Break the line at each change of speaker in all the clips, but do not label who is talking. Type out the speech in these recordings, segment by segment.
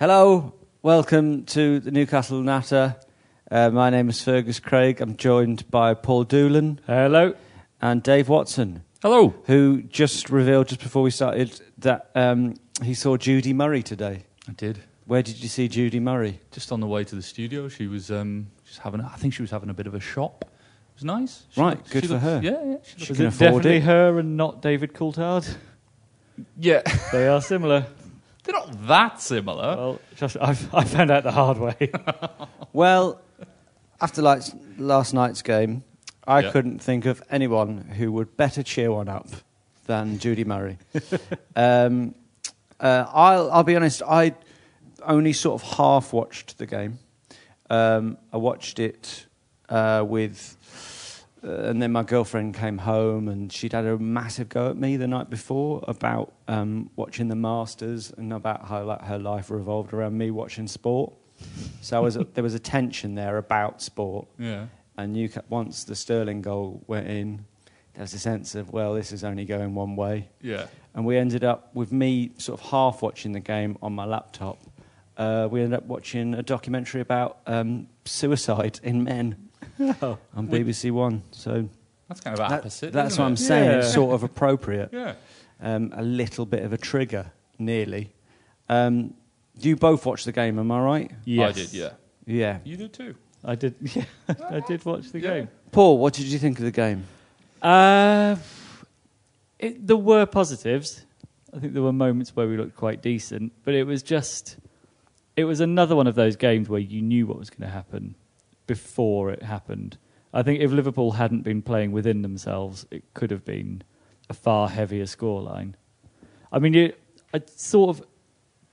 Hello, welcome to the Newcastle Natter. Uh, my name is Fergus Craig. I'm joined by Paul Doolan.
Hello.
And Dave Watson.
Hello.
Who just revealed, just before we started, that um, he saw Judy Murray today.
I did.
Where did you see Judy Murray?
Just on the way to the studio. She was um, just having, I think she was having a bit of a shop. It was nice. She
right, good for
looked,
her.
Yeah, yeah.
She,
she
can afford
definitely
it.
her and not David Coulthard.
yeah.
They are similar.
They're not that similar.
well, just I, I found out the hard way.
Well, after like last night's game, I
Yeah.
couldn't think of anyone who would better cheer one up than Judy Murray. um, uh, I'll, I'll be honest, I only sort of half watched the game. Um, I watched it uh, with, and then my girlfriend came home and she'd had a massive go at me the night before about um, watching the Masters and about how like, her life revolved around me watching sport. So I was, there was a tension there about sport.
yeah.
And you, once the Sterling goal went in, there was a sense of, well, this is only going one way.
Yeah.
And we ended up with me sort of half watching the game on my laptop. Uh, we ended up watching a documentary about um, suicide in men
Oh.
on BBC One. So
That's kind of
that-
opposite.
that's
isn't
what I'm
it?
saying. It's
Yeah.
sort of appropriate.
Yeah.
Um, a little bit of a trigger, nearly. Um, you both watched the game, am I right?
Yes.
I did, yeah.
Yeah.
You did too.
I did. Yeah, I did watch the
Yeah.
game.
Paul, what did you think of the game?
Uh, it, there were positives. I think there were moments where we looked quite decent, but it was just, it was another one of those games where you knew what was going to happen before it happened. I think if Liverpool hadn't been playing within themselves, it could have been a far heavier scoreline. I mean, you, I sort of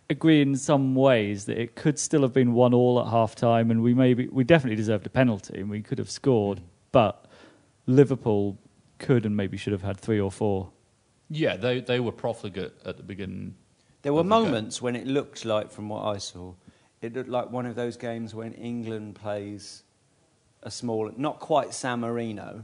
agree in some ways that it could still have been one all at half time, and we maybe we definitely deserved a penalty, and we could have scored, but Liverpool could and maybe should have had three or four.
Yeah, they they were profligate at the beginning.
There were
of the game.
moments when it looked like, from what I saw, it looked like one of those games when England plays a small, not quite San Marino.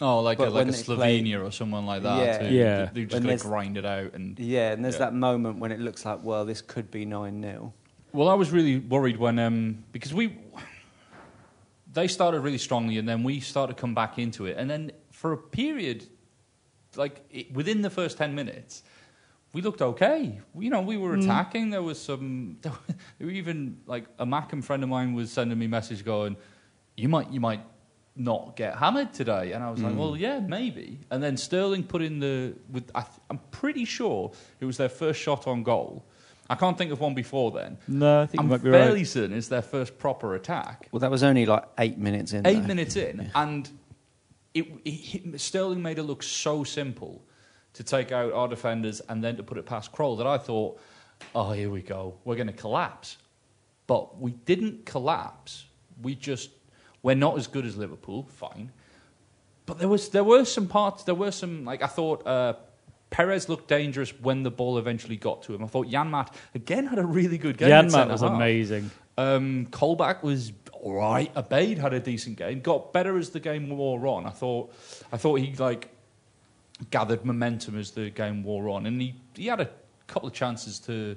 Oh, like a, like a
they play-
Slovenia or someone like that.
Yeah.
who-
Yeah.
They're just
When
going to grind it out. and
Yeah, and there's
Yeah.
that moment when it looks like, well, this could be 9 0.
Well, I was really worried when um, because we they started really strongly, and then we started to come back into it, and then for a period, like it, within the first ten minutes, we looked okay. You know, we were attacking. There was some. There were even like a Mackem friend of mine was sending me message going, "You might, you might." Not get hammered today, and I was like, hmm. "Well, yeah, maybe." And then Sterling put in the. With, I th- I'm pretty sure it was their first shot on goal. I can't think of one before then.
No, I think
I'm
you might be
fairly
right.
certain it's their first proper attack.
Well, that was only like eight minutes in.
Eight
though.
minutes in, and it, it, Sterling made it look so simple to take out our defenders and then to put it past Krul that I thought, oh, here we go, we're going to collapse. But we didn't collapse. We just we're not as good as Liverpool. Fine, but there was there were some parts. There were some like I thought. Uh, Perez looked dangerous when the ball eventually got to him. I thought Janmaat again had a really good game.
Janmaat was
centre-half.
amazing.
Um, Colback was all right. Abeid had a decent game. Got better as the game wore on. I thought. I thought he like gathered momentum as the game wore on, and he he had a couple of chances to.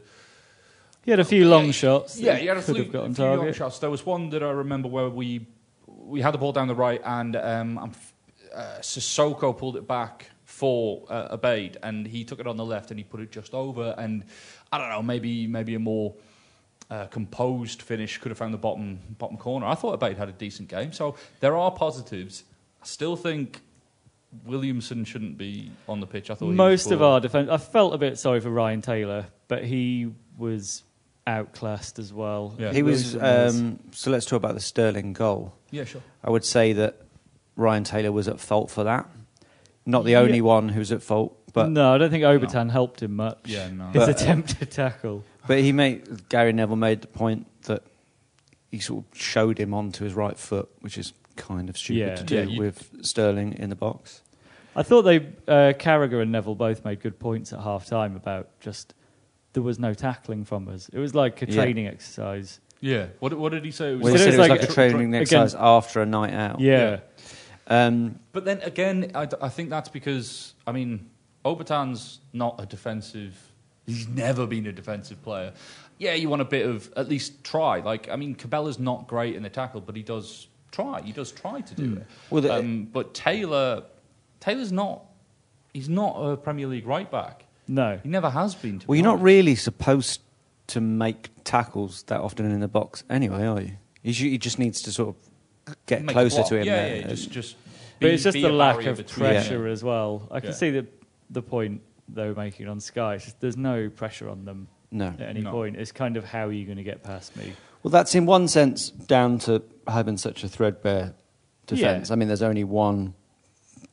He had a few long shots.
Yeah, he had a
could
few,
have
a few long shots. There was one that I remember where we we had the ball down the right, and um, uh, Sissoko pulled it back for uh, Abeid, and he took it on the left, and he put it just over. And I don't know, maybe maybe a more uh, composed finish could have found the bottom bottom corner. I thought Abeid had a decent game, so there are positives. I still think Williamson shouldn't be on the pitch. I thought he was
Most of our defence. I felt a bit sorry for Ryan Taylor, but he was outclassed as well.
Yeah.
He was. Um, so let's talk about the Sterling goal.
yeah sure.
I would say that Ryan Taylor was at fault for that. Not the
Yeah.
only one who's at fault, but
no, I don't think Obertan helped him much.
Yeah, no.
His
But-
attempt to tackle.
but he made Gary Neville made the point that he sort of showed him onto his right foot, which is kind of stupid
Yeah.
to do
Yeah, you-
with Sterling in the box.
I thought they, uh, Carragher and Neville both made good points at half time about just there was no tackling from us. It was like a
Yeah.
training exercise.
Yeah. What, what did he say? It was
Well, he said it was
like
like, a
a-
training
again-
exercise after a night out.
Yeah.
Um,
But then again, I, I think that's because I mean, Obertan's not a defensive. He's never been a defensive player. Yeah, you want a bit of at least try. Like I mean, Cabella's not great in the tackle, but he does try. He does try to do it.
Well, the-
um, but Taylor, Taylor's not. He's not a Premier League right back.
No.
He never has been. To
well,
be
you're not really supposed to make tackles that often in the box anyway, are you? You, he just needs to sort of get
Make
closer
block.
to him.
Yeah,
there.
yeah, just just.
But
be-
it's just the lack of pressure
them.
as well. I can
Yeah.
see the the point they were making on Sky. Just there's no pressure on them
no.
at any
No.
point. It's kind of how are you going to get past me?
Well, that's in one sense down to having such a threadbare defence.
Yeah.
I mean, there's only one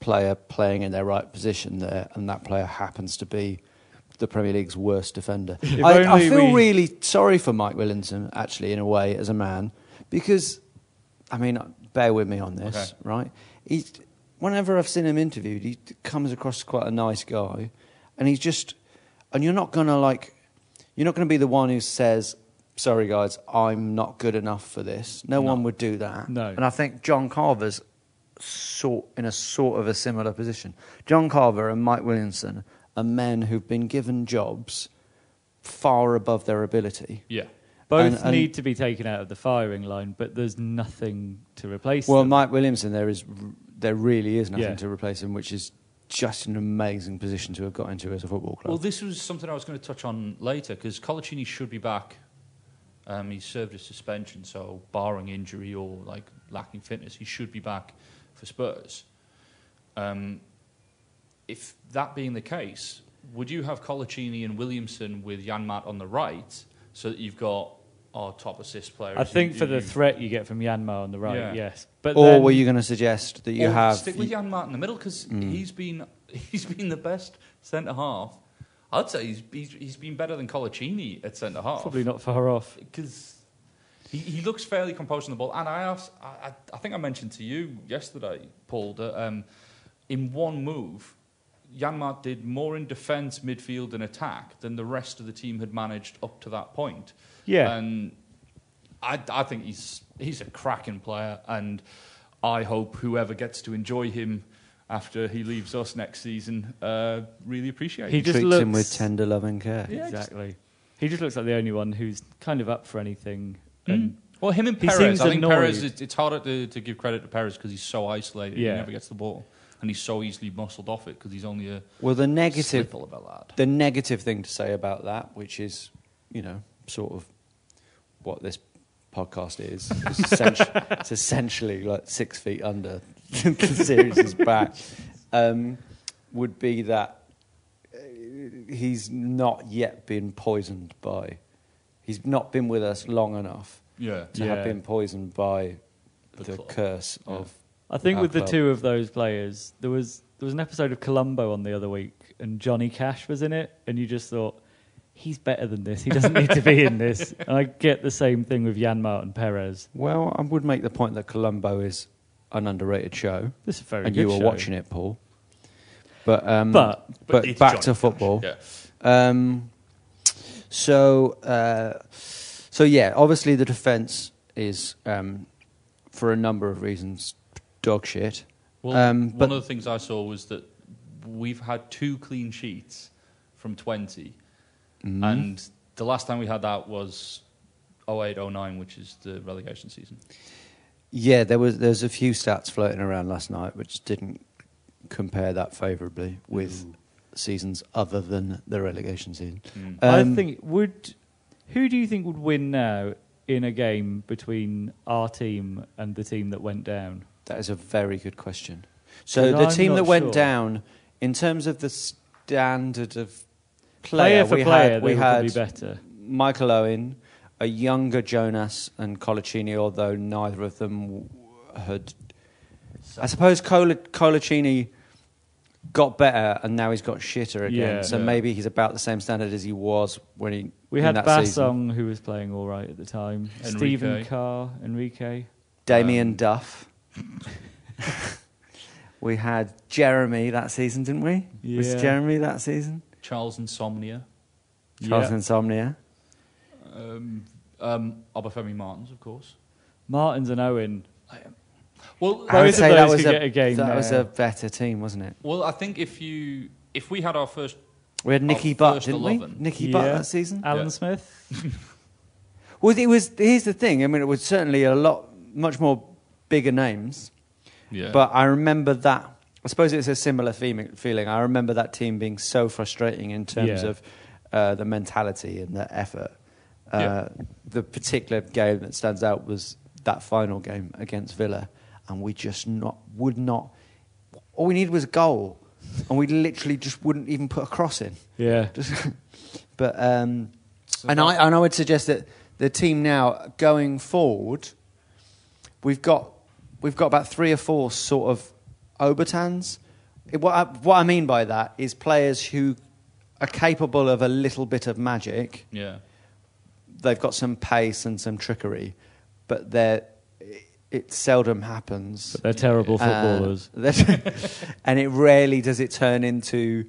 player playing in their right position there, and that player happens to be the Premier League's worst defender. I, I feel
we-
really sorry for Mike Williamson, actually, in a way, as a man, because, I mean, bear with me on this,
Okay.
right? He's, whenever I've seen him interviewed, he comes across as quite a nice guy, and he's just, and you're not going to like, you're not going to be the one who says, sorry guys, I'm not good enough for this. No, one would do that.
No.
And I think John Carver's sort in a sort of a similar position. John Carver and Mike Williamson are men who've been given jobs far above their ability.
Yeah.
Both
And- and-
need to be taken out of the firing line, but there's nothing to replace
Well,
them.
Mike Williamson, there is, there really is nothing
Yeah.
to replace him, which is just an amazing position to have got into as a football club.
Well, this was something I was going to touch on later because Coloccini should be back. Um, he served a suspension, so barring injury or like lacking fitness, he should be back for Spurs. Um, if that being the case, would you have Coloccini and Williamson with Janmaat on the right so that you've got our top assist player?
I think
who-
for the
who-
threat you get from Janmaat on the right,
Yeah.
yes. But
or
then,
were you going to suggest that you have?
stick with Janmaat in the middle because
Mm.
he's been he's been the best centre half. I'd say he's, he's he's been better than Coloccini at centre half.
probably not far off.
because he, he looks fairly composed on the ball. And I, have, I, I- I think I mentioned to you yesterday, Paul, that um, in one move, Janmaat did more in defence, midfield, and attack than the rest of the team had managed up to that point.
Yeah.
And I, I think he's he's a cracking player, and I hope whoever gets to enjoy him after he leaves us next season uh, really appreciate
He just
treats him with tender love and care.
Yeah, just-
exactly. He just looks like the only one who's kind of up for anything.
Mm. Well, him and
He
Perez. I think
annoyed.
Perez. It, it's harder to, to give credit to Perez because he's so isolated.
Yeah.
He never gets the ball, and he's so easily muscled off it because he's only a
Well, the negative
slipple of
the negative thing to say about that, which is, you know, sort of what this podcast is, is essentially, it's essentially like six feet under the series' is back, um, would be that uh, he's not yet been poisoned by, he's not been with us long enough
Yeah.
to
Yeah.
have been poisoned by
The
the, curse
Yeah.
of.
I think
our
with the two of those players, there was there was an episode of Columbo on the other week, and Johnny Cash was in it, and you just thought he's better than this. He doesn't need to be in this. And I get the same thing with Janmaat and Perez.
Well, I would make the point that Columbo is an underrated show.
This is a very
and
good
you were
show.
watching it, Paul. But um,
But-
but,
it's
back
Johnny
to
Cash,
football.
Yeah.
Um, so uh, so yeah, obviously the defence is um, for a number of reasons dog shit.
Well,
Um, but-
one of the things I saw was that we've had two clean sheets from 20,
Mm-hmm.
and the last time we had that was 08 09, which is the relegation season.
Yeah, there was there's a few stats floating around last night which didn't compare that favourably with seasons other than the relegation season.
Mm.
I
Um,
think would who do you think would win now in a game between our team and the team that went down?
That is a very good question. So the
I'm
team that went
sure.
down, in terms of the standard of
Player
player,
for
we
player,
had we had
better.
Michael Owen, a younger Jonas, and Coloccini, although neither of them had. I suppose Cola, Coloccini got better, and now he's got shitter again.
Yeah.
so
Yeah.
maybe he's about the same standard as he was when he.
We had
that
Bassong who was playing all right at the time.
Enrique.
Stephen Carr, Enrique.
Damien
Um,
Duff. we had Geremi that season, didn't we? Was Geremi that season?
Charles Insomnia,
Charles
Yeah.
Insomnia.
um, um, Obafemi Martins, of course.
Martins and Owen.
Well,
I would say that was a
a game
that was a better team, wasn't it?
well, I think if you if we had our first
We had Nicky
Our
Butt, didn't we?
11.
Nicky Butt that season.
Alan
Yeah.
Smith.
Well, it was. Here's the thing. I mean, it was certainly a lot, much more bigger names.
yeah,
But I remember that. I suppose it's a similar theme, feeling. I remember that team being so frustrating in terms
Yeah.
of uh, the mentality and the effort. Uh,
Yeah.
The particular game that stands out was that final game against Villa, and we just not would not. All we needed was a goal, and we literally just wouldn't even put a cross in.
Yeah.
Just, but um,
So
and I and I would suggest that the team now going forward, we've got we've got about three or four sort of Obertans. It- What I, what I mean by that is players who are capable of a little bit of magic.
yeah,
They've got some pace and some trickery, but they're it seldom happens.
But they're terrible footballers.
Uh, that- and it rarely does it turn into,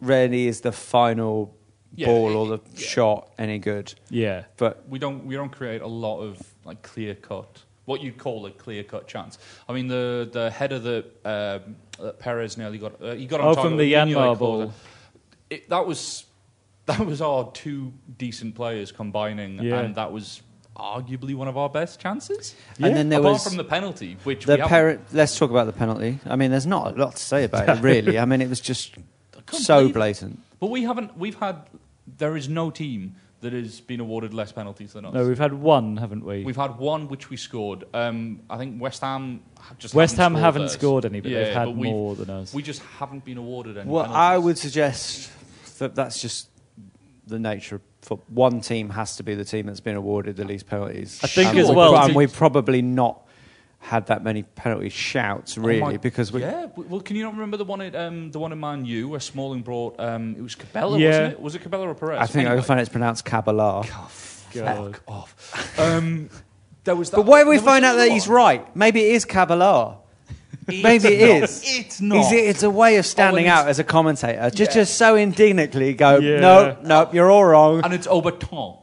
rarely is the final
Yeah,
ball or the
yeah.
shot any good.
yeah.
But
we don't we don't create a lot of like clear cut what you'd call a clear cut chance. I mean the the header that, um, that Perez nearly got uh, he got on
Oh,
target
from
with
the
Mignolet Janmaat
ball.
it. It, that was that was our two decent players combining,
Yeah.
and that was arguably one of our best chances.
and then there
Apart
was
from the penalty, which
the
we haven't-
parent. Let's talk about the penalty. I mean, there's not a lot to say about it, really. I mean, it was just so
believe it.
blatant.
But we haven't. We've had. There is no team that has been awarded less penalties than us.
No, we've had one, haven't we?
We've had one which we scored. Um, I think West Ham just
West
haven't
Ham
scored
haven't
theirs.
scored any, but
Yeah,
they've had
but
more than us.
We just haven't been awarded any.
Well,
penalties.
I would suggest that that's just the nature. For one team has to be the team that's been awarded the least penalties.
I think
and
as well,
and we've probably not had that many penalty shouts,
Oh
really,
my-
because we.
yeah. Well, can you not remember the one at um, the one in Man U where Smalling brought? Um, it was Cabella,
Yeah.
wasn't it? Was it Cabella or Perez?
I think I
Anyway.
find it's pronounced.
God.
Fuck off. Um, there was. That,
But why do we find out that he's right? Maybe it is Kabbalah. Maybe it is.
It's not.
Is it, it's a way of standing
Oh,
out as a commentator. Just,
Yeah.
just so indignantly go,
Yeah.
no, no, you're all wrong.
And it's Auberton.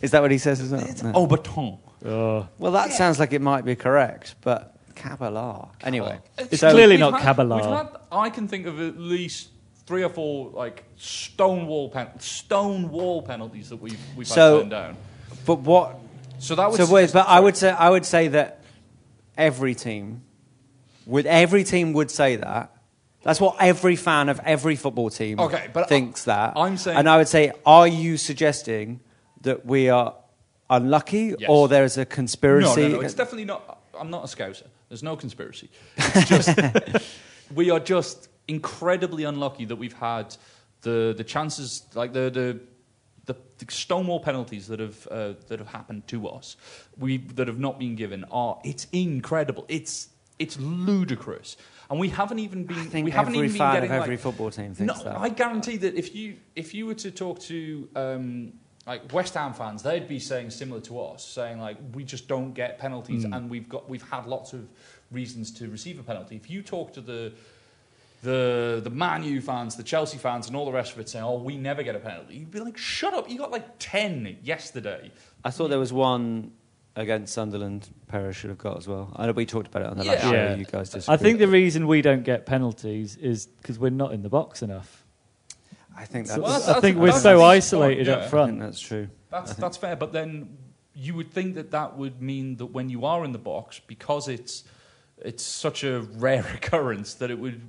Is that what he says as well? No.
Auberton.
Oh.
Well, that sounds like it might be correct, but Kabbalah. Anyway, oh.
It's
so-
clearly not
had-
Kabbalah.
We've had, I can think of at least three or four like stonewall pen, stonewall penalties that we've we've
So-
had turned down.
But what?
So that was
So wait, but I would say I would say that every team, would every team would say that. That's what every fan of every football team
Okay, but
thinks that.
I'm saying-
and I would say, are you suggesting that we are unlucky,
Yes.
or there is a
no,
conspiracy?
no, no. It's definitely not. I'm not a scouser. There's no conspiracy. It's just we are just incredibly unlucky that we've had the the chances like the the. The, the stonewall penalties that have uh, that have happened to us, we that have not been given are it's incredible. It's it's ludicrous, and we haven't even been.
I think
we haven't
every
even
fan
been
of
getting
every
like,
football team
No,
thinks that.
I guarantee that if you if you were to talk to um, like West Ham fans, they'd be saying similar to us, saying like we just don't get penalties,
Hmm.
and we've got we've had lots of reasons to receive a penalty. If you talk to the the the Man U fans, the Chelsea fans, and all the rest of it saying, "Oh, we never get a penalty," you'd be like, "Shut up! You got like ten yesterday."
I thought there was one against Sunderland. Perez should have got as well. I know we talked about it on the
Yeah.
last show.
Yeah.
You guys
I think the reason we don't get penalties is because we're not in the box enough.
I think that's.
So-
Well, that's-
I think
that's-
we're
that's
so
a decent
isolated
point,
up
yeah.
I think
front.
that's true.
That's that's fair, but then you would think that that would mean that when you are in the box, because it's it's such a rare occurrence that it would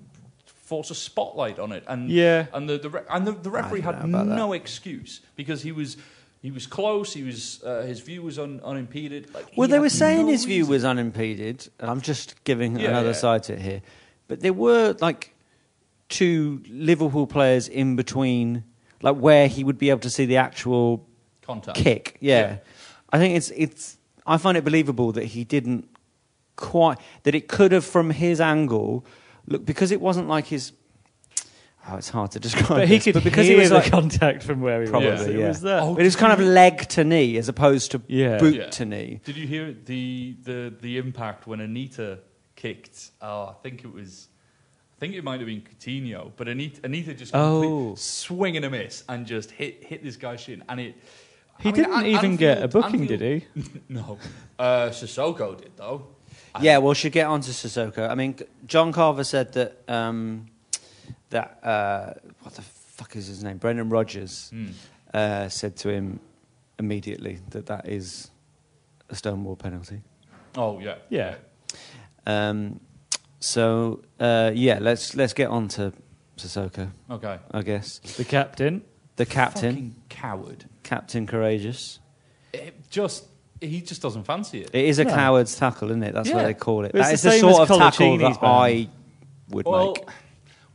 force a spotlight on it, and
Yeah.
and the, the and the, the referee had
know about
no excuse because he was he was close, he was uh, his view was un, unimpeded. Like,
Well, they were saying
no
his view
reason.
was unimpeded. and I'm just giving
Yeah,
another
yeah.
side to it here. But there were like two Liverpool players in between, like where he would be able to see the actual
contact
kick. Yeah.
Yeah.
I think it's it's. I find it believable that he didn't quite that it could have from his angle. Look, because it wasn't like his. Oh, it's hard to describe.
But he
this,
could
but because
hear
he was
the
like,
contact from where he
probably
was. It
yeah.
was there.
Oh,
it was kind of leg to knee as opposed to
Yeah.
boot
Yeah.
to knee.
Did you hear the the the impact when Anita kicked? Oh, I think it was. I think it might have been Coutinho, but Anita, Anita just
Oh.
complete swing and a miss and just hit hit this guy's shin, and it.
He
I mean,
didn't
An-
even get a booking,
Anfield-
did he?
no, uh, Sissoko did though.
Yeah, well, should get on to Sissoko. I mean, John Carver said that um, that uh, what the fuck is his name? Brendan Rodgers
Hmm.
uh, said to him immediately that that is a stonewall penalty.
Oh yeah,
Yeah.
Um, so uh, yeah, let's let's get on to Sissoko.
Okay.
I guess
The captain.
the captain,
Fucking coward.
Captain Courageous.
It just he just doesn't fancy it.
It is a
No.
coward's tackle, isn't it? That's what they call it.
It's
That
the
is the sort of tackle that
ban.
I would
Well,
make.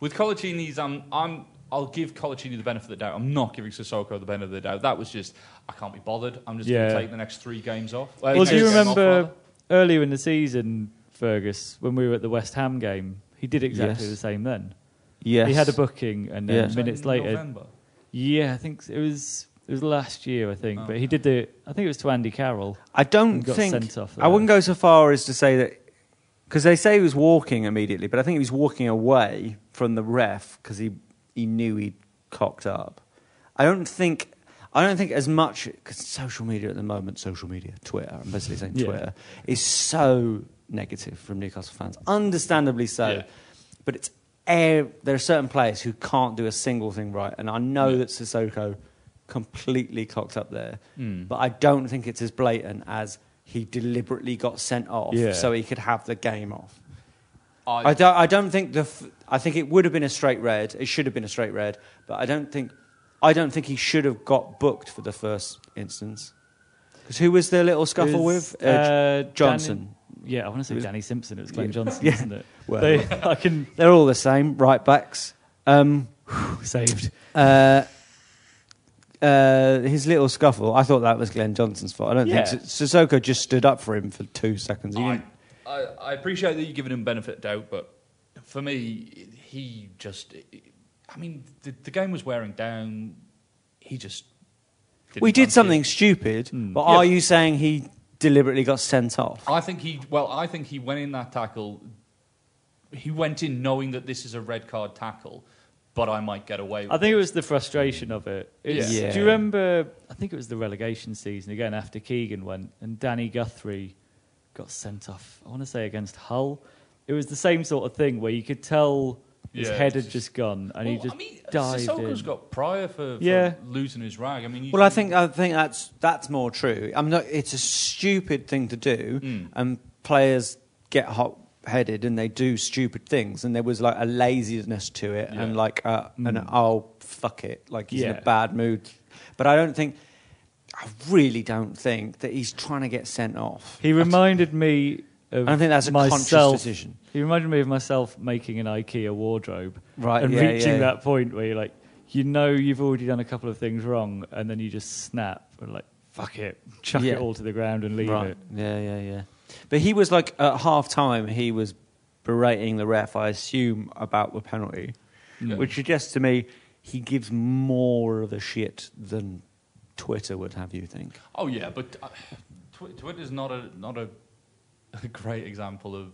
With Coloccini's, I'm, I'm, I'll give Coloccini the benefit of the doubt. I'm not giving Sissoko the benefit of the doubt. That was just, I can't be bothered. I'm just going to take the next three games off. Uh,
Well, do you
next game off,
remember earlier in the season, Fergus, when we were at the West Ham game? He did exactly
Yes.
the same then.
Yes,
He had a booking, and then
Yeah.
Minutes
in
later,
November?
yeah, I think it was it was last year, I think. But he did the, I think it was to Andy Carroll.
I don't think
sent off
I wouldn't go so far as to say that because they say he was walking immediately, but I think he was walking away from the ref because he he knew he'd cocked up. I don't think I don't think as much because social media at the moment, social media, Twitter, I'm basically saying
Yeah.
Twitter is so negative from Newcastle fans, understandably so.
Yeah.
But it's air, there are certain players who can't do a single thing right, and I know
Yeah.
that Sissoko completely cocked up there,
Mm.
but I don't think it's as blatant as he deliberately got sent off
Yeah.
so he could have the game off.
I,
I don't, I don't think the. F- I think it would have been a straight red. It should have been a straight red, but I don't think. I don't think he should have got booked for the first instance. Because who was the little scuffle
was,
with? Uh,
Danny-
Johnson.
yeah, I want to say
It was-
Danny Simpson. It was Glenn
Yeah.
Johnson,
Yeah.
isn't it?
Well-
They, I can
They're all the same, right backs. Um,
saved.
uh, uh, his little scuffle. I thought that was Glenn Johnson's fault. I don't
Yeah.
think Sissoko just stood up for him for two seconds. He
I,
didn't-
I, I appreciate that you're giving him benefit of doubt, but for me, he just. I mean, the, the game was wearing down. He just. didn't
we did
fancy
something
it.
stupid,
Hmm.
but
Yeah.
are you saying he deliberately got sent off?
I think he. Well, I think he went in that tackle. He went in knowing that this is a red card tackle, but I might get away with
I think it was the frustration of it. It's-
Yeah.
Do you remember? I think it was the relegation season again after Keegan went and Danny Guthrie got sent off. I want to say against Hull. It was the same sort of thing where you could tell his
Yeah,
head had
just-
just gone and he just
I mean,
dived
Sissoko's
in.
got prior for, for
Yeah.
losing his rag. I mean, you
Well, I think I think that's that's more true. I'm not. It's a stupid thing to do,
Mm.
and players get hot headed and they do stupid things. And there was like a laziness to it,
Yeah.
and like an
Mm.
oh fuck it, like he's in a bad mood. But I don't think. I really don't think that he's trying to get sent off.
He reminded me of
I don't think that's a conscious
myself.
decision.
He reminded me of myself making an IKEA wardrobe
Right,
and
yeah,
reaching
yeah.
that point where you're like, you know, you've already done a couple of things wrong, and then you just snap and like, fuck it, chuck
Yeah.
it all to the ground and leave
right.
it.
Yeah, yeah, yeah. But he was like at half time, he was berating the ref, I assume, about the penalty,
Yeah.
which suggests to me he gives more of a shit than Twitter would have you think.
Oh yeah, but uh, Twi- Twitter's not a not a, a great example of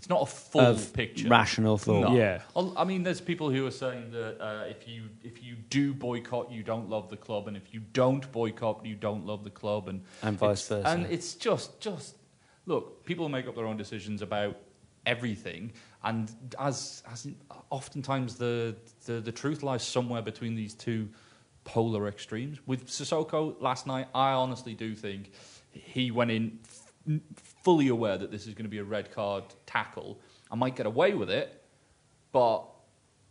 it's not a full
Of
picture.
rational thought.
No.
Yeah.
I'll- mean, there's people who are saying that uh, if you if you do boycott, you don't love the club, and if you don't boycott, you don't love the club, and
And vice
it's-
versa.
And it's just just look, people make up their own decisions about everything, and as as oftentimes the, the the truth lies somewhere between these two polar extremes. With Sissoko last night, I honestly do think he went in f- fully aware that this is going to be a red card tackle. I might get away with it, but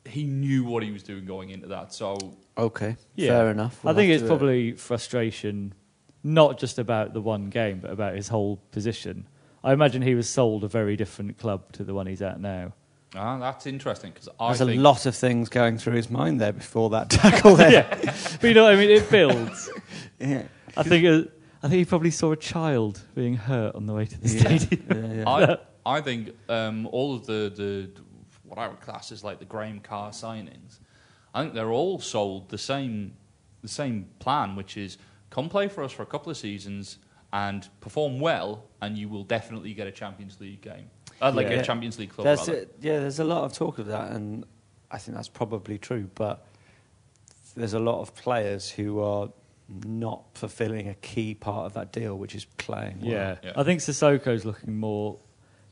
he knew what he was doing going into that. So
Okay,
Yeah.
fair enough.
I
We'll
think it's
to,
probably frustration, not just about the one game, but about his whole position. I imagine he was sold a very different club to the one he's at now.
ah, that's interesting because I
There's a lot of things going through his mind there before that tackle. There.
But you know what I mean? It builds.
yeah.
I think. Uh, I think he probably saw a child being hurt on the way to the
Yeah.
stadium.
Yeah, yeah.
I, I think um, all of the, the what I would class as like the Graham Carr signings, I think they're all sold the same the same plan, which is come play for us for a couple of seasons and perform well, and you will definitely get a Champions League game, uh, like
Yeah.
a Champions League club.
There's a, yeah, there's a lot of talk of that, and I think that's probably true. But there's a lot of players who are not fulfilling a key part of that deal, which is playing. well.
Yeah.
Yeah.
I think Sissoko's looking more,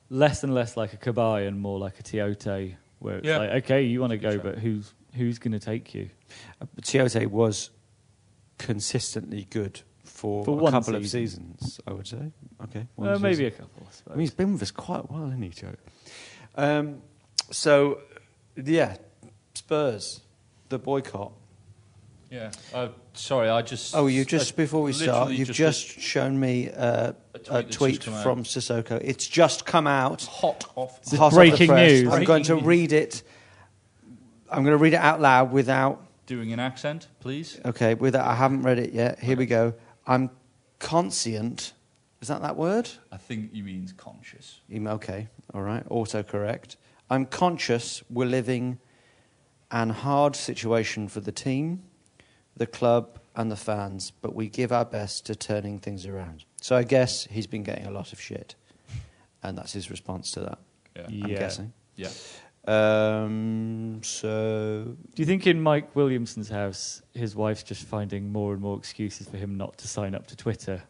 less and less like a Cabaye and more like a Tiote, where it's
Yeah.
like, okay, you want to go, but who's who's going to take you?
Uh, but Tiote was consistently good for,
For
a
one
couple of seasons. I would say. Okay, one
Well, maybe a couple. I suppose.
I mean, he's been with us quite a while, hasn't he, Joe? Um, so, yeah, Spurs, the boycott.
Yeah. Uh, sorry, I just.
Oh, you just
I
before we start, you've just, shown me uh,
A tweet
a tweet
just come out.
from Sissoko. It's just come out.
hot off.
Is
hot off the
breaking
press.
news.
I'm
Breaking
going to
news.
read it. I'm going to read it out loud without.
Doing an accent, please.
Okay, without. I haven't read it yet. Here we go. I'm conscient. Is that that word?
I think you means conscious.
Okay, all right. Autocorrect. I'm conscious we're living an hard situation for the team, the club, and the fans, but we give our best to turning things around. So I guess he's been getting a lot of shit, and that's his response to that.
Yeah.
I'm
Yeah.
guessing.
Yeah.
Um, so
Do you think in Mike Williamson's house, his wife's just finding more and more excuses for him not to sign up to Twitter?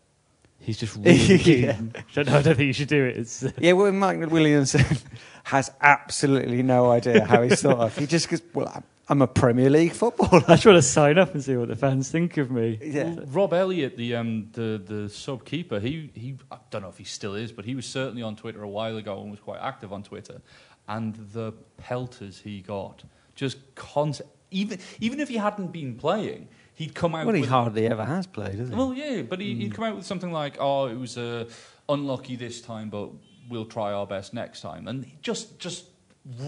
He's just really keen.
Yeah.
Don't I don't think you should do it. It's, uh,
yeah, well, Mike Williamson has absolutely no idea how he's thought of. He just goes, "Well, I'm- I'm a Premier League footballer."
I just want to sign up and see what the fans think of me.
Yeah.
Well, Rob Elliot, the um, the the sub keeper, he he I don't know if he still is, but he was certainly on Twitter a while ago and was quite active on Twitter. And the pelters he got, just constant. Even even if he hadn't been playing, he'd come out.
Well, he
with,
hardly ever has played, has he?
Well, yeah, but he, he'd come out with something like, "Oh, it was uh, unlucky this time, but we'll try our best next time." And just just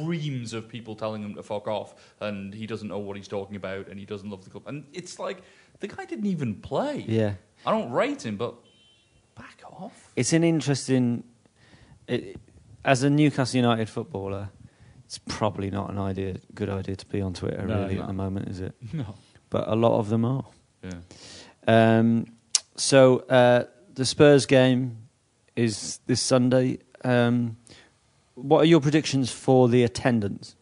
reams of people telling him to fuck off, and he doesn't know what he's talking about, and he doesn't love the club. And it's like the guy didn't even play.
yeah.
I don't rate him, but back off.
It's an interesting. It, as a Newcastle United footballer, it's probably not an idea, good idea to be on Twitter
No,
really
no.
at the moment, is it?
No.
But a lot of them are.
Yeah.
Um, so uh, the Spurs game is this Sunday. Um, what are your predictions for the attendance?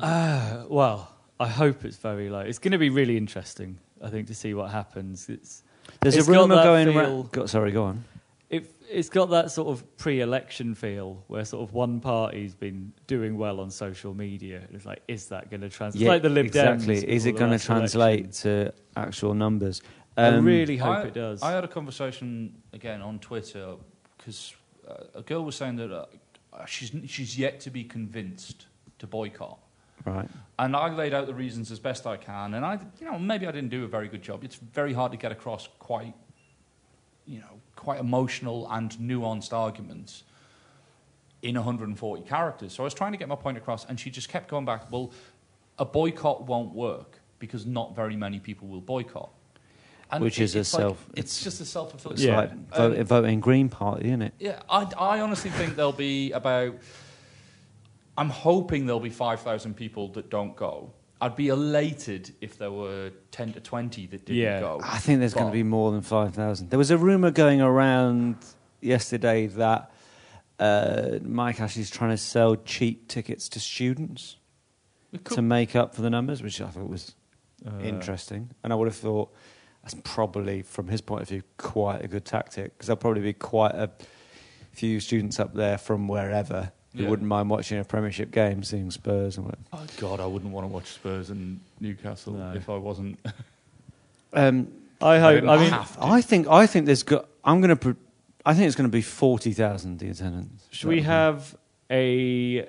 Uh, well, I hope it's very low. It's going to be really interesting, I think, to see what happens. It's
There's
It's
a rumor going
feel-
around. Go, sorry, go on.
it, it's got that sort of pre-election feel where sort of one party's been doing well on social media. It's like, is that going to translate? It's like the Lib
exactly.
Dems
Is it going to translate
election.
to actual numbers?
I
Um,
really hope
I,
it does.
I had a conversation again on Twitter because a girl was saying that uh, she's she's yet to be convinced to boycott.
Right.
And I laid out the reasons as best I can, and I, you know, maybe I didn't do a very good job. It's very hard to get across quite, you know, quite emotional and nuanced arguments in 140 characters. So I was trying to get my point across, and she just kept going back. Well, a boycott won't work because not very many people will boycott. And
Which
it-
is a
it's like-
self-
It's just a self-fulfilling.
It's
Yeah.
like vote,
Um,
voting Green Party, isn't it?
yeah, I, I honestly think there'll be about. I'm hoping there'll be 5,000 people that don't go. I'd be elated if there were 10 to 20 that didn't
Yeah.
go.
I think there's going to be more than 5,000. There was a rumour going around yesterday that uh, Mike Ashley's trying to sell cheap tickets to students
We
to make up for the numbers, which I thought was
Uh,
interesting. And I would have thought that's probably, from his point of view, quite a good tactic because there'll probably be quite a few students up there from wherever who
Yeah.
wouldn't mind watching a Premiership game, seeing Spurs and what.
Oh God, I wouldn't want to watch Spurs and Newcastle
No.
if I wasn't.
Um,
I hope.
didn't
I mean.
I think I think there's got. I'm going to. Pro- I think it's going to be forty thousand the attendance.
should we have a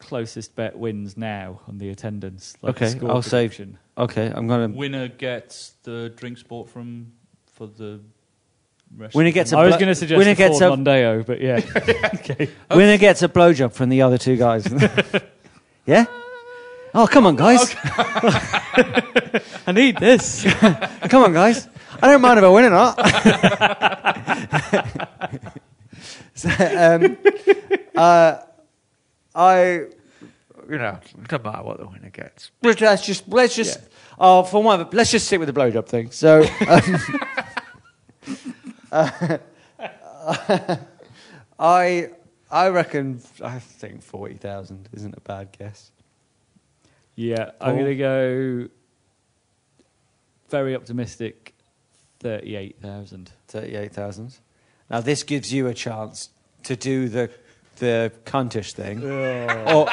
closest bet wins now on the attendance? Like
Okay,
score
I'll say-
prediction?
Okay, I'm going to.
Winner gets the drinks bought from for the rest.
Winner
of
gets
the-
a
I was going to suggest
winner gets a-
Mondeo, but yeah. okay.
Winner gets a blowjob from the other two guys. yeah. Oh come on, guys!
I need this.
come on, guys! I don't mind if I win or not. so, um, uh, I, you know, it doesn't matter what the winner gets. Let's let's just let's just. Oh, for one, of let's just stick with the blowjob thing. So. Um, uh, I I reckon I think forty thousand isn't a bad guess.
Yeah, I'm going to go very optimistic 38,000.
Thirty-eight thousand. Now this gives you a chance to do the the cuntish thing, or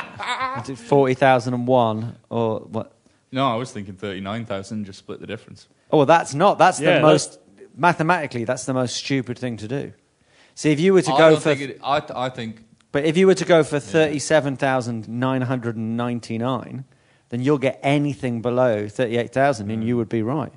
is it forty thousand and one, or what?
No, I was thinking thirty-nine thousand. Just split the difference.
Oh, well, that's not. That's
Yeah,
the most mathematically. That's the most stupid thing to do. See, if you were to
I
go
don't
for,
think it, I, I think
but if you were to go for thirty-seven thousand nine hundred and ninety-nine, then you'll get anything below thirty-eight thousand, and you would be right.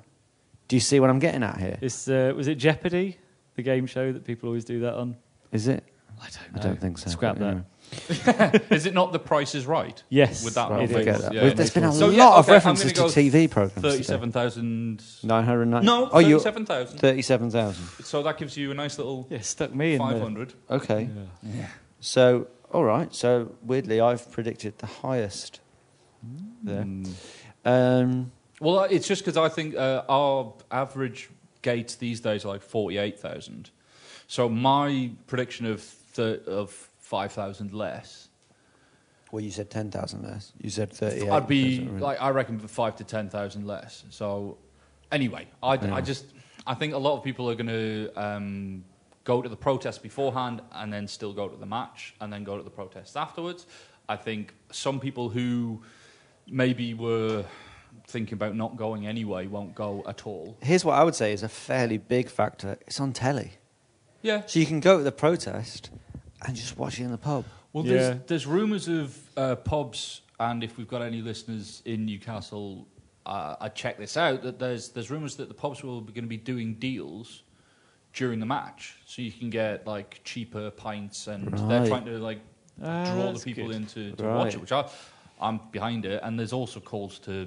Do you see what I'm getting at here?
It's, uh, was it Jeopardy, the game show that people always do that on?
Is it?
I don't
I don't think so.
Scrap
but
that.
anyway.
is it not the Price is Right?
Yes.
With that
Right,
one
forget that.
Yeah,
Well, There's been a
So,
lot
yeah,
of
okay, I'm
references to TV programs.
Thirty-seven thousand.
Nine hundred nine.
No,
oh, you
thirty-seven thousand.
thirty-seven thousand.
So that gives you a nice little
Yeah, stuck me in
five
there.
hundred.
Okay.
Yeah.
So, all right. So weirdly, I've predicted the highest there.
Mm.
Um,
Well, it's just because I think uh, our average gates these days are like forty-eight thousand. So my prediction of th- of five thousand less,
well, you said ten thousand less. You said thirty-eight.
I'd be like I reckon five to ten thousand less. So anyway, I,
Yeah.
I just I think a lot of people are going to um, go to the protest beforehand and then still go to the match and then go to the protests afterwards. I think some people who maybe were thinking about not going anyway won't go at all.
Here's what I would say is a fairly big factor. It's on telly,
Yeah.
so you can go to the protest and just watch it in the pub.
Well,
Yeah.
there's, there's rumours of uh, pubs, and if we've got any listeners in Newcastle, uh, I check this out. That there's there's rumours that the pubs will be going to be doing deals during the match, so you can get like cheaper pints, and they're trying to like
Ah,
draw the people
good.
in to, to
Right.
watch it, which I, I'm behind it. And there's also calls to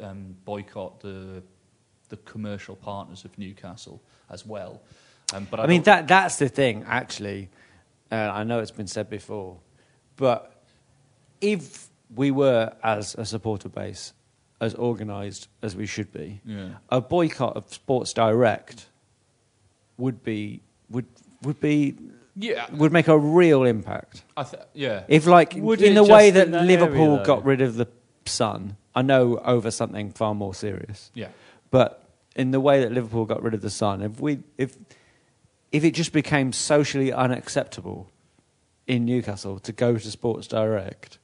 um, boycott the the commercial partners of Newcastle as well. Um, but I,
I mean, that that's the thing, actually. Uh, I know it's been said before, but if we were, as a supporter base, as organised as we should be,
Yeah.
a boycott of Sports Direct would be would would be
yeah,
would make a real impact.
I th- yeah.
If, like,
Would
in the way that,
that
Liverpool
area,
got rid of the Sun, I know over something far more serious.
Yeah.
But in the way that Liverpool got rid of the Sun, if we if if it just became socially unacceptable in Newcastle to go to Sports Direct,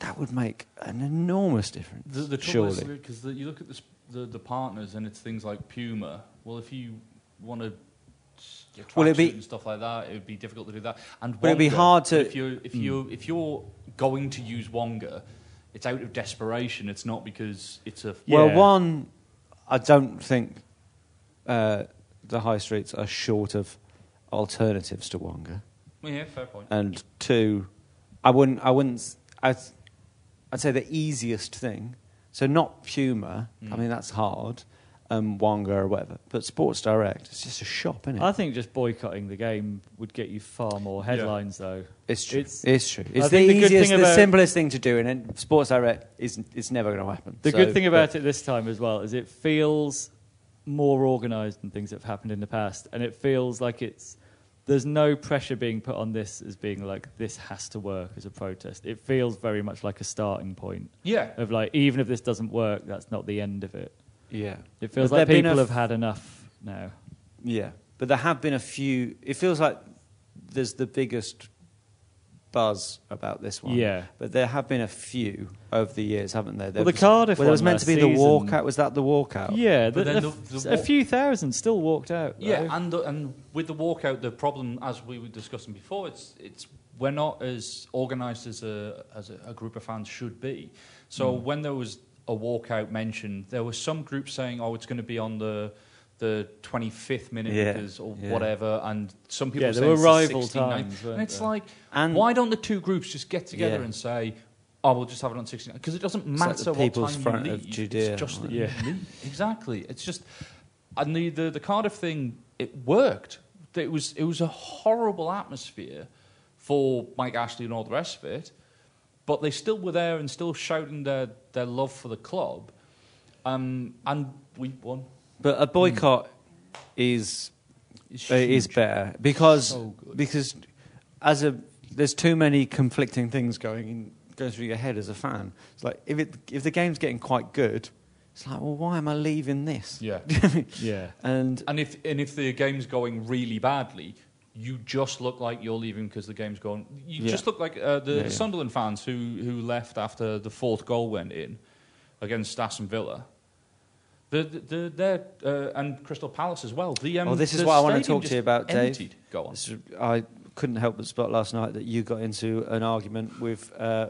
that would make an enormous difference.
The, the trouble
surely.
because you look at the, the the partners and it's things like Puma. Well, if you want to
well, it'd be-
and stuff like that, it would be difficult to do that. And
Will it'd be hard to-
if you if you if you're going to use Wonga, it's out of desperation. It's not because it's a
Well,
Yeah.
one, I don't think uh, the high streets are short of alternatives to Wonga.
Well, yeah, fair point.
and two, I wouldn't, I wouldn't, s- I'd, I'd say the easiest thing. So not Puma. I
Mm.
mean that's hard. Um, Wonga or whatever, but Sports Direct. It's just a shop, isn't it?
I think just boycotting the game would get you far more headlines, though.
it's true.
it's-
It's, true. It's the
the
easiest,
thing
the simplest thing to do, and Sports Direct is it's never going to happen.
The
So,
good thing about
but-
it this time as well is it feels more organised than things that have happened in the past, and it feels like it's there's no pressure being put on this as being like this has to work as a protest. It feels very much like a starting point
Yeah.
of like even if this doesn't work, that's not the end of it.
Yeah.
It feels
But
like
there've been
people
a
have had enough now.
Yeah, but there have been a few. It feels like there's the biggest buzz about this one.
Yeah.
but there have been a few over the years, haven't there? there
Well, the
was,
Cardiff
Well, there was meant to
last
be the
season-
walkout. Was that the walkout?
Yeah, the, the
the- the
a few thousand still walked out.
Yeah, and the, and with the walkout, the problem, as we were discussing before, it's it's we're not as organised as a as a, a group of fans should be. So
Hmm.
when there was a walkout mentioned, there were some groups saying, "Oh, it's going to be on the." The 25th minute
Yeah,
because or
yeah.
whatever, and some people
Yeah,
say
there were
it's the
rival
69th.
times,
and it's
there?
like,
And-
why don't the two groups just get together
Yeah.
and say, "Oh, we'll just have it on 69"? Because it doesn't
It's like
matter
the
what time
Front
you
of
leave.
Judea,
It's just that
Yeah.
you leave. Exactly. It's just and the, the the Cardiff thing it worked. It was it was a horrible atmosphere for Mike Ashley and all the rest of it, but they still were there and still shouting their, their love for the club, um, and we won.
But a boycott is uh, is better because
So good.
because as a there's too many conflicting things going in, going through your head as a fan. It's like if it if the game's getting quite good, it's like well why am I leaving this?
Yeah.
yeah.
and
And if and if the game's going really badly, you just look like you're leaving because the game's going. You
Yeah.
just look like uh, the
Yeah, yeah.
Sunderland fans who who left after the fourth goal went in against Aston Villa. The, the, the, uh, and Crystal Palace as well. The, um,
Well, this is what I want to talk to you about, Dave.
Go on.
Is- I couldn't help but spot last night that you got into an argument with uh,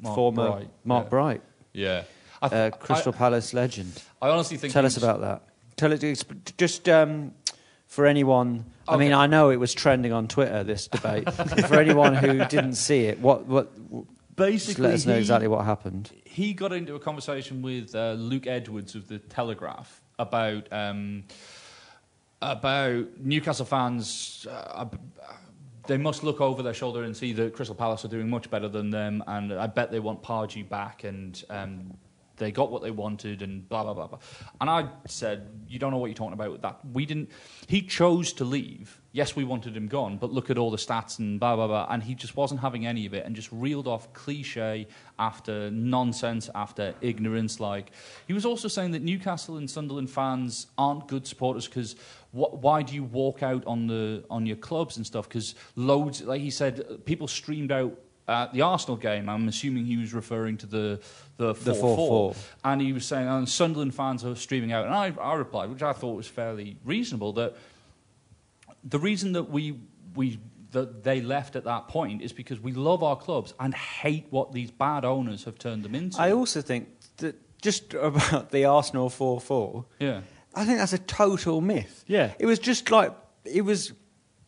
Mark
former
Bright,
Mark
yeah.
Bright,
Yeah. I,
uh,
th-
Crystal Palace legend.
I, I honestly think
Tell us about that. Tell it just um, for anyone. I mean, I know it was trending on Twitter this debate. for anyone who didn't see it, what what? Just
Basically,
let us know
he-
exactly what happened.
he got into a conversation with uh, Luke Edwards of the Telegraph about um, about Newcastle fans. Uh, they must look over their shoulder and see that Crystal Palace are doing much better than them, and I bet they want Pardew back, and um, they got what they wanted, and blah blah blah blah. And I said, "You don't know what you're talking about with that. We didn't. He chose to leave. Yes, we wanted him gone, but look at all the stats and blah blah blah. And he just wasn't having any of it, and just reeled off cliche after nonsense after ignorance. Like he was also saying that Newcastle and Sunderland fans aren't good supporters because why do you walk out on the on your clubs and stuff? Because loads, like he said, people streamed out at the Arsenal game. I'm assuming he was referring to the the
The
4-4.
4-4.
And he was saying, and Sunderland fans are streaming out. And I, I replied, which I thought was fairly reasonable, that the reason that we, we that they left at that point is because we love our clubs and hate what these bad owners have turned them into.
I also think that just about the Arsenal four four.
yeah.
I think that's a total myth.
Yeah.
It was just like it was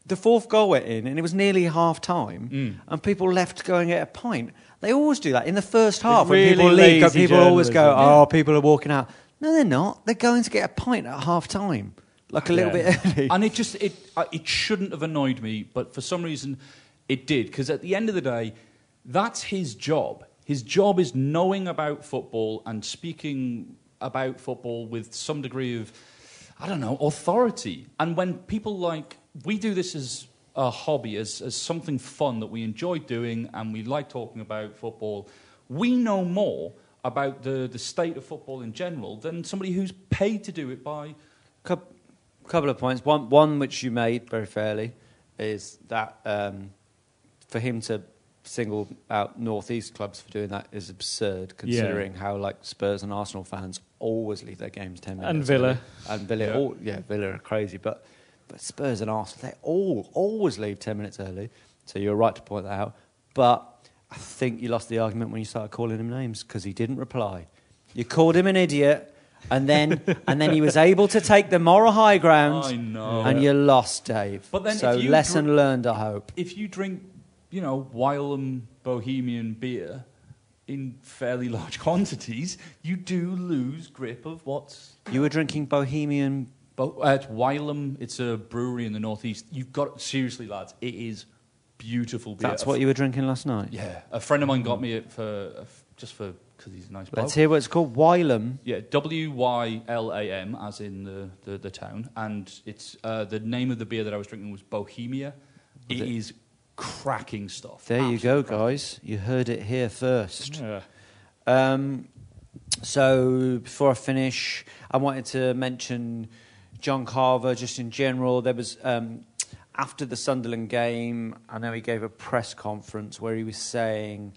the fourth goal went in and it was nearly half time
Mm.
and people left going get a pint. They always do that in the first half when people leave. People always go. "Oh, people are walking out." No, they're not. They're going to get a pint at half time, like a little
Yeah.
bit early.
and it just it uh, it shouldn't have annoyed me, but for some reason it did. Because at the end of the day, that's his job. His job is knowing about football and speaking about football with some degree of I don't know authority. And when people like we do this as a hobby, as as something fun that we enjoy doing, and we like talking about football, we know more about the, the state of football in general than somebody who's paid to do it by
Cou- couple of points. One, one which you made very fairly is that um, for him to single out northeast clubs for doing that is absurd, considering how like Spurs and Arsenal fans always leave their games ten minutes.
And Villa.
early. and Villa,
Yeah.
all, yeah, Villa are crazy, but but Spurs and Arsenal they all always leave ten minutes early. So you're right to point that out, but. I think you lost the argument when you started calling him names because he didn't reply. You called him an idiot, and then and then he was able to take the moral high ground.
I know.
And you lost, Dave.
But then
so lesson learned, I hope.
if you drink, you know, Wylam Bohemian beer in fairly large quantities, you do lose grip of what's.
You were drinking Bohemian.
But uh, it's Wylam, it's a brewery in the northeast. You've got seriously, lads, it is beautiful beer.
That's what you were drinking last night.
Yeah, a friend of mine got me it for uh, just for because he's a nice bloke.
Let's hear what it's called. Wylam.
Yeah, W Y L A M, as in the, the, the town. And it's uh, the name of the beer that I was drinking was Bohemia. It
it-
is cracking stuff.
There you go,
cracking.
guys. You heard it here first.
Yeah.
Um, so before I finish, I wanted to mention John Carver just in general. There was um, after the Sunderland game, I know he gave a press conference where he was saying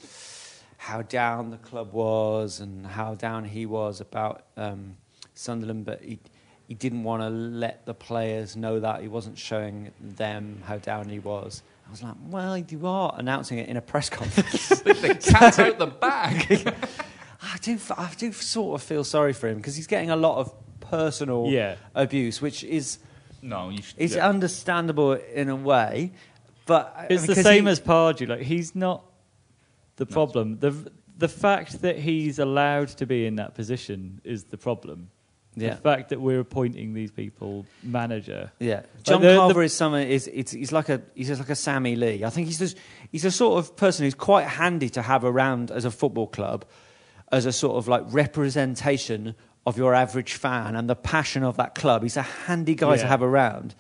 how down the club was and how down he was about um, Sunderland, but he he didn't want to let the players know that he wasn't showing them how down he was. I was like, well, you are announcing it in a press conference.
the cat's out the bag.
I do, I do sort of feel sorry for him because he's getting a lot of personal
Yeah.
abuse, which is
no, you should.
is
yeah.
understandable in a way, but I
It's
mean,
the
'cause
same
he-
as Pardew. Like he's not the problem. The the fact that he's allowed to be in that position is the problem.
Yeah.
The fact that we're appointing these people manager.
Yeah, John
the- the-
Carver is someone is it's, he's like a he's just like a Sammy Lee. I think he's just, he's a sort of person who's quite handy to have around as a football club, as a sort of like representation of your average fan and the passion of that club. He's a handy guy to have around,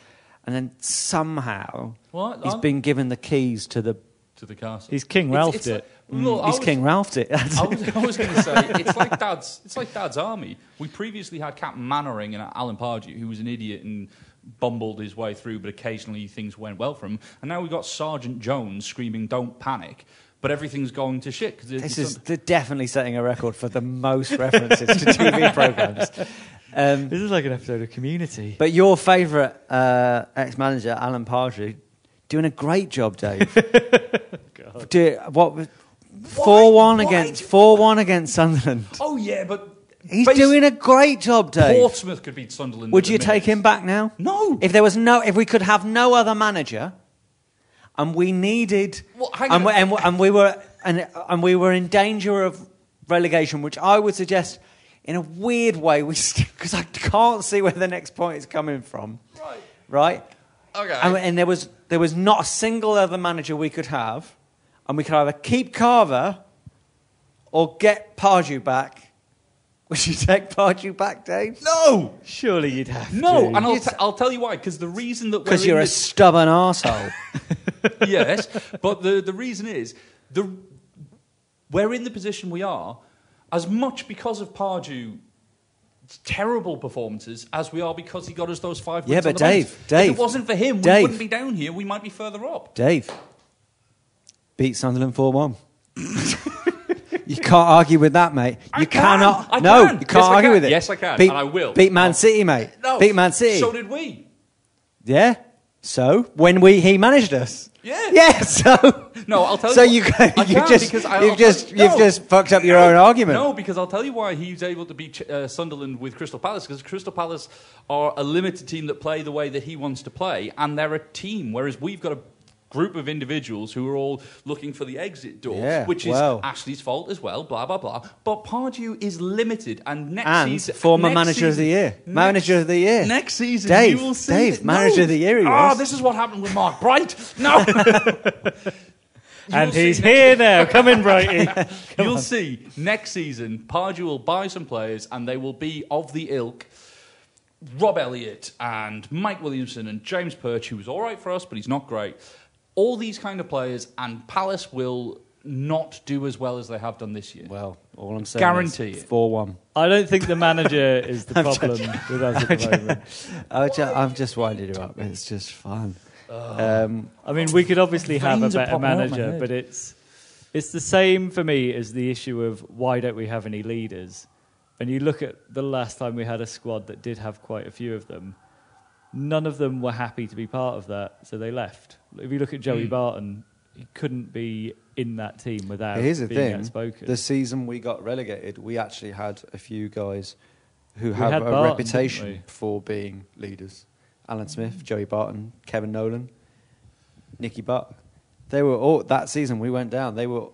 and then somehow
What?
he's
I'm-
been given the keys to the
to the castle.
He's King
It's- it's
it.
like- mm. look,
he's
was-
King Ralphed it.
I was, I was going to say it's like Dad's. It's like Dad's army. We previously had Captain Mainwaring and Alan Pardew, who was an idiot and bumbled his way through, but occasionally things went well for him. And now we've got Sergeant Jones screaming, "Don't panic!" But everything's going to shit because
This is they're definitely setting a record for the most references to TV programs. Um,
This is like an episode of Community.
But your favourite uh, ex-manager, Alan Pardew, doing a great job, Dave. Do, what four one against four one against Sunderland?
Oh yeah, but
He's
basi-
doing a great job, Dave.
Portsmouth could beat Sunderland.
Would
in a
you take
minute.
him back now?
No.
If there was no, if we could have no other manager, and we needed,
Well,
and, we, and, and we were, and, and we were in danger of relegation, which I would suggest, in a weird way, we because I can't see where the next point is coming from.
Right.
Right.
Okay.
And, and there was there was not a single other manager we could have, and we could either keep Carver or get Pardew back. Would you take Pardew back, Dave?
no,
Surely you'd have
no,
to.
and I'll, t- I'll tell you why. Because the reason that we're
Because
in
you're a
this-
stubborn arsehole.
yes, but the, the reason is the we're in the position we are as much because of Pardew terrible performances as we are because he got us those five
Yeah,
wins on
but
the bounce.
Dave, Dave,
if it wasn't for him we
Dave.
wouldn't be down here we might be further up
Dave, beat Sunderland 4 1. you can't argue with that, mate.
I
You
can.
cannot.
I
no,
can.
you can't
Yes,
argue
can.
with it.
Yes, I can,
Beat,
and I will.
Beat Man City, mate.
no
Beat Man City.
so did we
yeah. So when we he managed us.
Yeah.
Yeah. So.
No, I'll tell
So
you.
you you just
I-
you've
I'll
just
you-
you've just fucked up your
No,
own argument.
No, because I'll tell you why he's able to beat uh, Sunderland with Crystal Palace. Because Crystal Palace are a limited team that play the way that he wants to play, and they're a team. Whereas we've got a group of individuals who are all looking for the exit door,
Yeah,
which is
well.
Ashley's fault as well. Blah blah blah. But Pardew is limited, and next
and
season,
former
next
manager of the year,
next-
manager of the year.
Next season,
Dave,
you will see.
Dave,
that-
manager
no.
of the year he
Ah,
was.
this is what happened with Mark Bright. No. You
and he's
next-
here now. Come in, Brighty.
You'll see next season, Pardew will buy some players and they will be of the ilk. Rob Elliot and Mike Williamson and James Perch, who was all right for us, but he's not great. All these kind of players, and Palace will not do as well as they have done this year.
Well, all I'm saying
Guarantee
is
it.
four one.
I don't think the manager is the problem with us at the moment.
I ju- I'm just winding you up. It's just fun. Um,
I mean, we could obviously have a
Veins are
better
popping out my
manager,
head.
but it's it's the same for me as the issue of why don't we have any leaders? And you look at the last time we had a squad that did have quite a few of them. None of them were happy to be part of that, so they left. If you look at Joey
Mm.
Barton, he couldn't be in that team without
Here's the
being
thing:
outspoken.
the season we got relegated, we actually had a few guys who
We
have
had
a
Barton,
reputation for being leaders. Alan Smith, Joey Barton, Kevin Nolan, Nicky Butt. They were all that season. We went down. They were,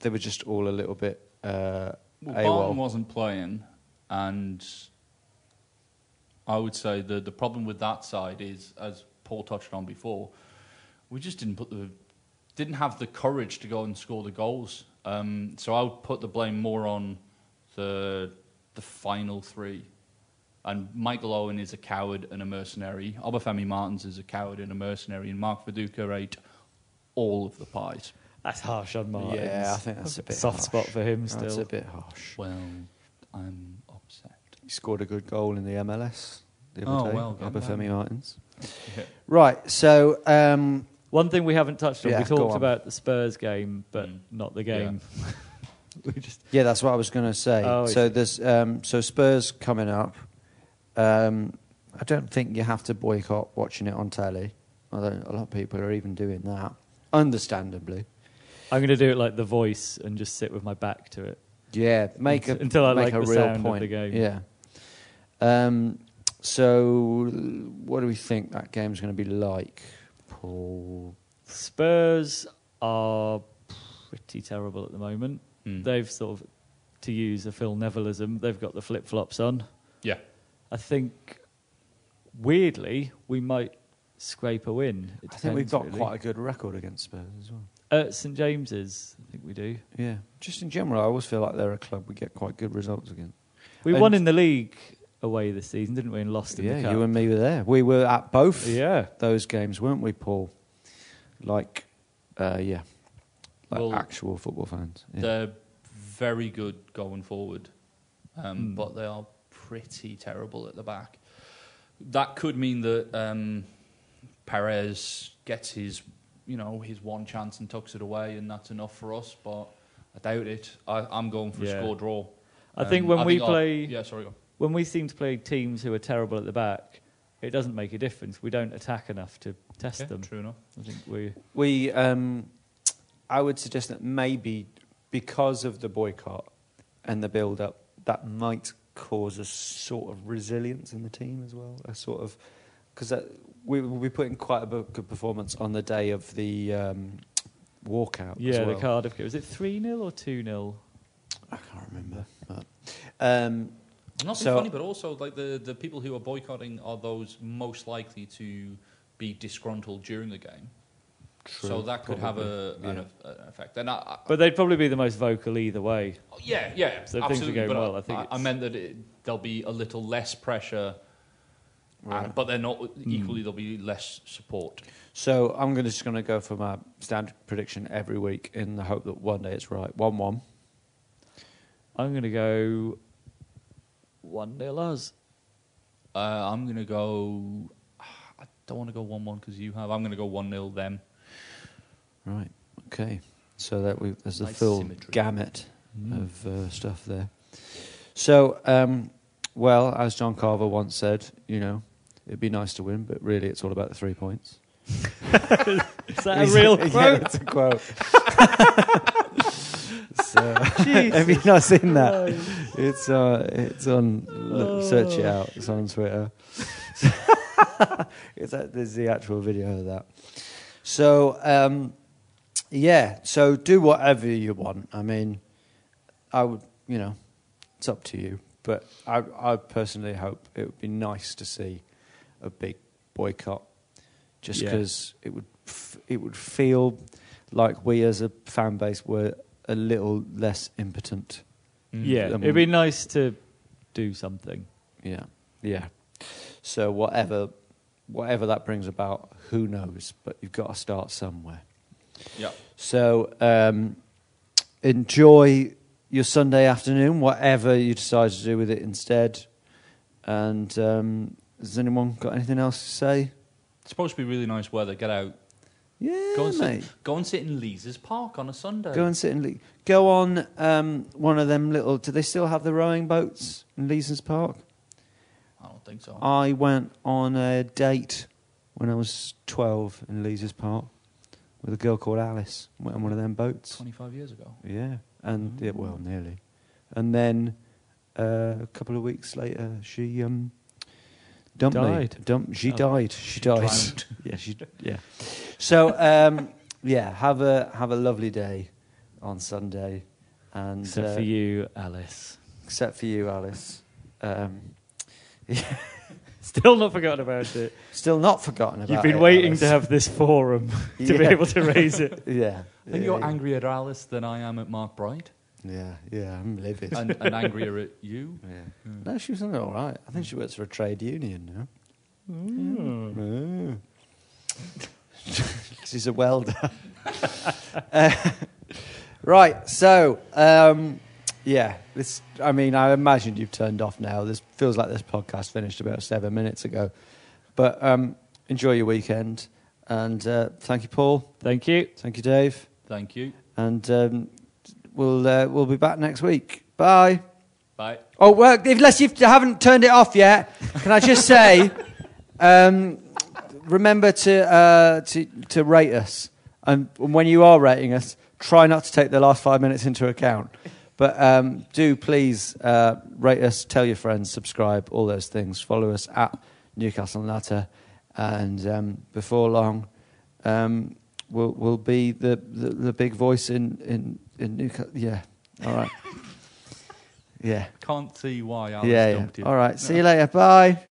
they were just all a little bit. Uh,
Well,
AWOL.
Barton wasn't playing, and I would say the the problem with that side is, as Paul touched on before, we just didn't put the didn't have the courage to go and score the goals Um, so I would put the blame more on the the final three. And Michael Owen is a coward and a mercenary. Obafemi Martins is a coward and a mercenary. And Mark Viduka ate all of the pies.
That's harsh on Martin.
Yeah, I think that's a bit
soft
harsh.
spot for him still.
That's a bit harsh.
Well, I'm upset.
He scored a good goal in the MLS the
Oh,
other day.
well done,
Obafemi
man.
Martins. Right, so um,
One thing we haven't touched on,
Yeah,
we talked
on.
about the Spurs game, but
Mm.
not the game. we just
yeah, that's what I was going to say.
Oh,
so
I
there's um, so Spurs coming up. Um, I don't think you have to boycott watching it on telly. Although a lot of people are even doing that, understandably.
I'm going to do it like The Voice and just sit with my back to it.
Yeah, make a
Until I
make
like
a
the
real
sound of
point.
the game.
Yeah. Um, so, what do we think that game's going to be like, Paul?
Spurs are pretty terrible at the moment.
Hmm.
They've sort of, to use a Phil Nevillism, they've got the flip flops on.
Yeah.
I think, weirdly, we might scrape a win. It
I think we've got
really.
quite a good record against Spurs as well.
At St James's, I think we do.
Yeah, just in general, I always feel like they're a club we get quite good results against.
We
And-
won in the league away this season, didn't we? And lost in
yeah,
the cup.
you and me were there. We were at both
Yeah.
those games, weren't we, Paul? Like, uh, yeah, like
Well,
actual football fans. Yeah.
They're very good going forward, um,
Hmm.
but they are pretty terrible at the back. That could mean that um, Perez gets his, you know, his one chance and tucks it away, and that's enough for us. But I doubt it. I, I'm going for
Yeah.
a score draw.
I think
Um,
when
I
we
I'll-
play-
yeah, sorry, go.
When we seem to play teams who are terrible at the back, it doesn't make a difference. We don't attack enough to test
Yeah,
them.
true enough.
I think we.
We, um, I would suggest that maybe because of the boycott and the build-up, that might cause a sort of resilience in the team as well. A sort of because we will be putting quite a bu- good performance on the day of the um, walkout. as
Yeah,
well.
the Cardiff game. Was it 3 0 or 2 0?
I can't remember. But, um,
Not
So-
funny, but also like the, the people who are boycotting are those most likely to be disgruntled during the game.
True, so
that could have a,
probably,
an, an effect. And I, I,
But they'd probably be the most vocal either way.
yeah, yeah,
So things are going
but
well,
I,
I think
I, meant that it, there'll be a little less pressure,
Right.
and, but they're not
Hmm.
equally. There'll be less support.
so I'm gonna, just going to go for my standard prediction every week in the hope that one day it's right. One-one.
I'm going to go 1 0 us.
Uh, I'm going to go. I don't want to go one-one because you have. I'm going to go one-nil them.
Right. Okay. So that we there's a
Nice
full
symmetry.
gamut of uh, stuff there. So, um, well, as John Carver once said, you know, it'd be nice to win, but really, it's all about the three points.
Is that a real
Yeah,
quote?
it's a quote. so, have you not seen that? It's uh, it's on. Look, search it out. It's on Twitter. it's a, there's the actual video of that. So um, yeah, so do whatever you want. I mean, I would, you know, it's up to you. But I, I personally hope it would be nice to see a big boycott, just
Yeah.
because it would f- it would feel like we as a fan base were a little less impotent.
Yeah,
I mean-
it'd be nice to do something.
Yeah, yeah. So whatever, whatever that brings about, who knows? But you've got to start somewhere.
Yeah.
So um, enjoy your Sunday afternoon, whatever you decide to do with it instead. And um, has anyone got anything else to say?
It's supposed to be really nice weather. Get out.
Yeah,
Go and,
mate.
sit, go and sit in Leazes Park on a Sunday.
Go and sit in le- go on um, one of them little. Do they still have the rowing boats in Leazes Park?
I don't think so.
I went on a date when I was 12 in Leazes Park with a girl called Alice. Went on one of them boats.
25 years ago.
Yeah, and it well, nearly. And then uh, a couple of weeks later, she um, dumped me.
Died.
Dump, she
Oh.
died. She died.
Drowned.
yeah, she. Yeah. So um, yeah, have a have a lovely day on Sunday, and
Except
uh,
for you, Alice.
except for you, Alice. Um, yeah.
Still not forgotten about it.
Still not forgotten about it.
You've been
it,
waiting
Alice.
to have this forum to be able to raise it.
Yeah.
I think
yeah,
you're
yeah.
angrier at Alice than I am at Mark Bright,
Yeah, yeah, I'm livid.
and, and angrier at you.
yeah. No, she was all right. I think she works for a trade union now. Mm. She's a welder. Uh, right, so um, yeah, this. I mean, I imagine you've turned off now. This feels like this podcast finished about seven minutes ago, but um, enjoy your weekend, and uh, thank you, Paul.
Thank you.
Thank you, Dave,
Thank you.
and um, we'll uh, we'll be back next week. Bye.
Bye.
Oh, well, unless you haven't turned it off yet, can I just say, um, remember to, uh, to, to rate us. And when you are rating us, try not to take the last five minutes into account. But um, do please uh, rate us, tell your friends, subscribe, all those things. Follow us at Newcastle Natter. And um, before long, um, we'll, we'll be the, the, the big voice in, in, in Newcastle. Yeah, all right. Yeah.
Can't see why Alice
Yeah, yeah.
you.
All right. See you later. Bye.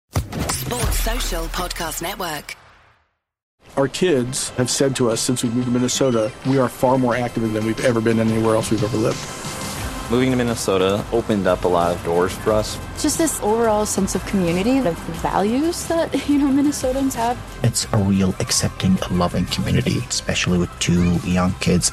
Sports Social Podcast Network.
Our kids have said to us since we moved to Minnesota, we are far more active than we've ever been anywhere else we've ever lived.
Moving to Minnesota opened up a lot of doors for us.
Just this overall sense of community, of values that, you know, Minnesotans have.
It's a real accepting, loving community, especially with two young kids.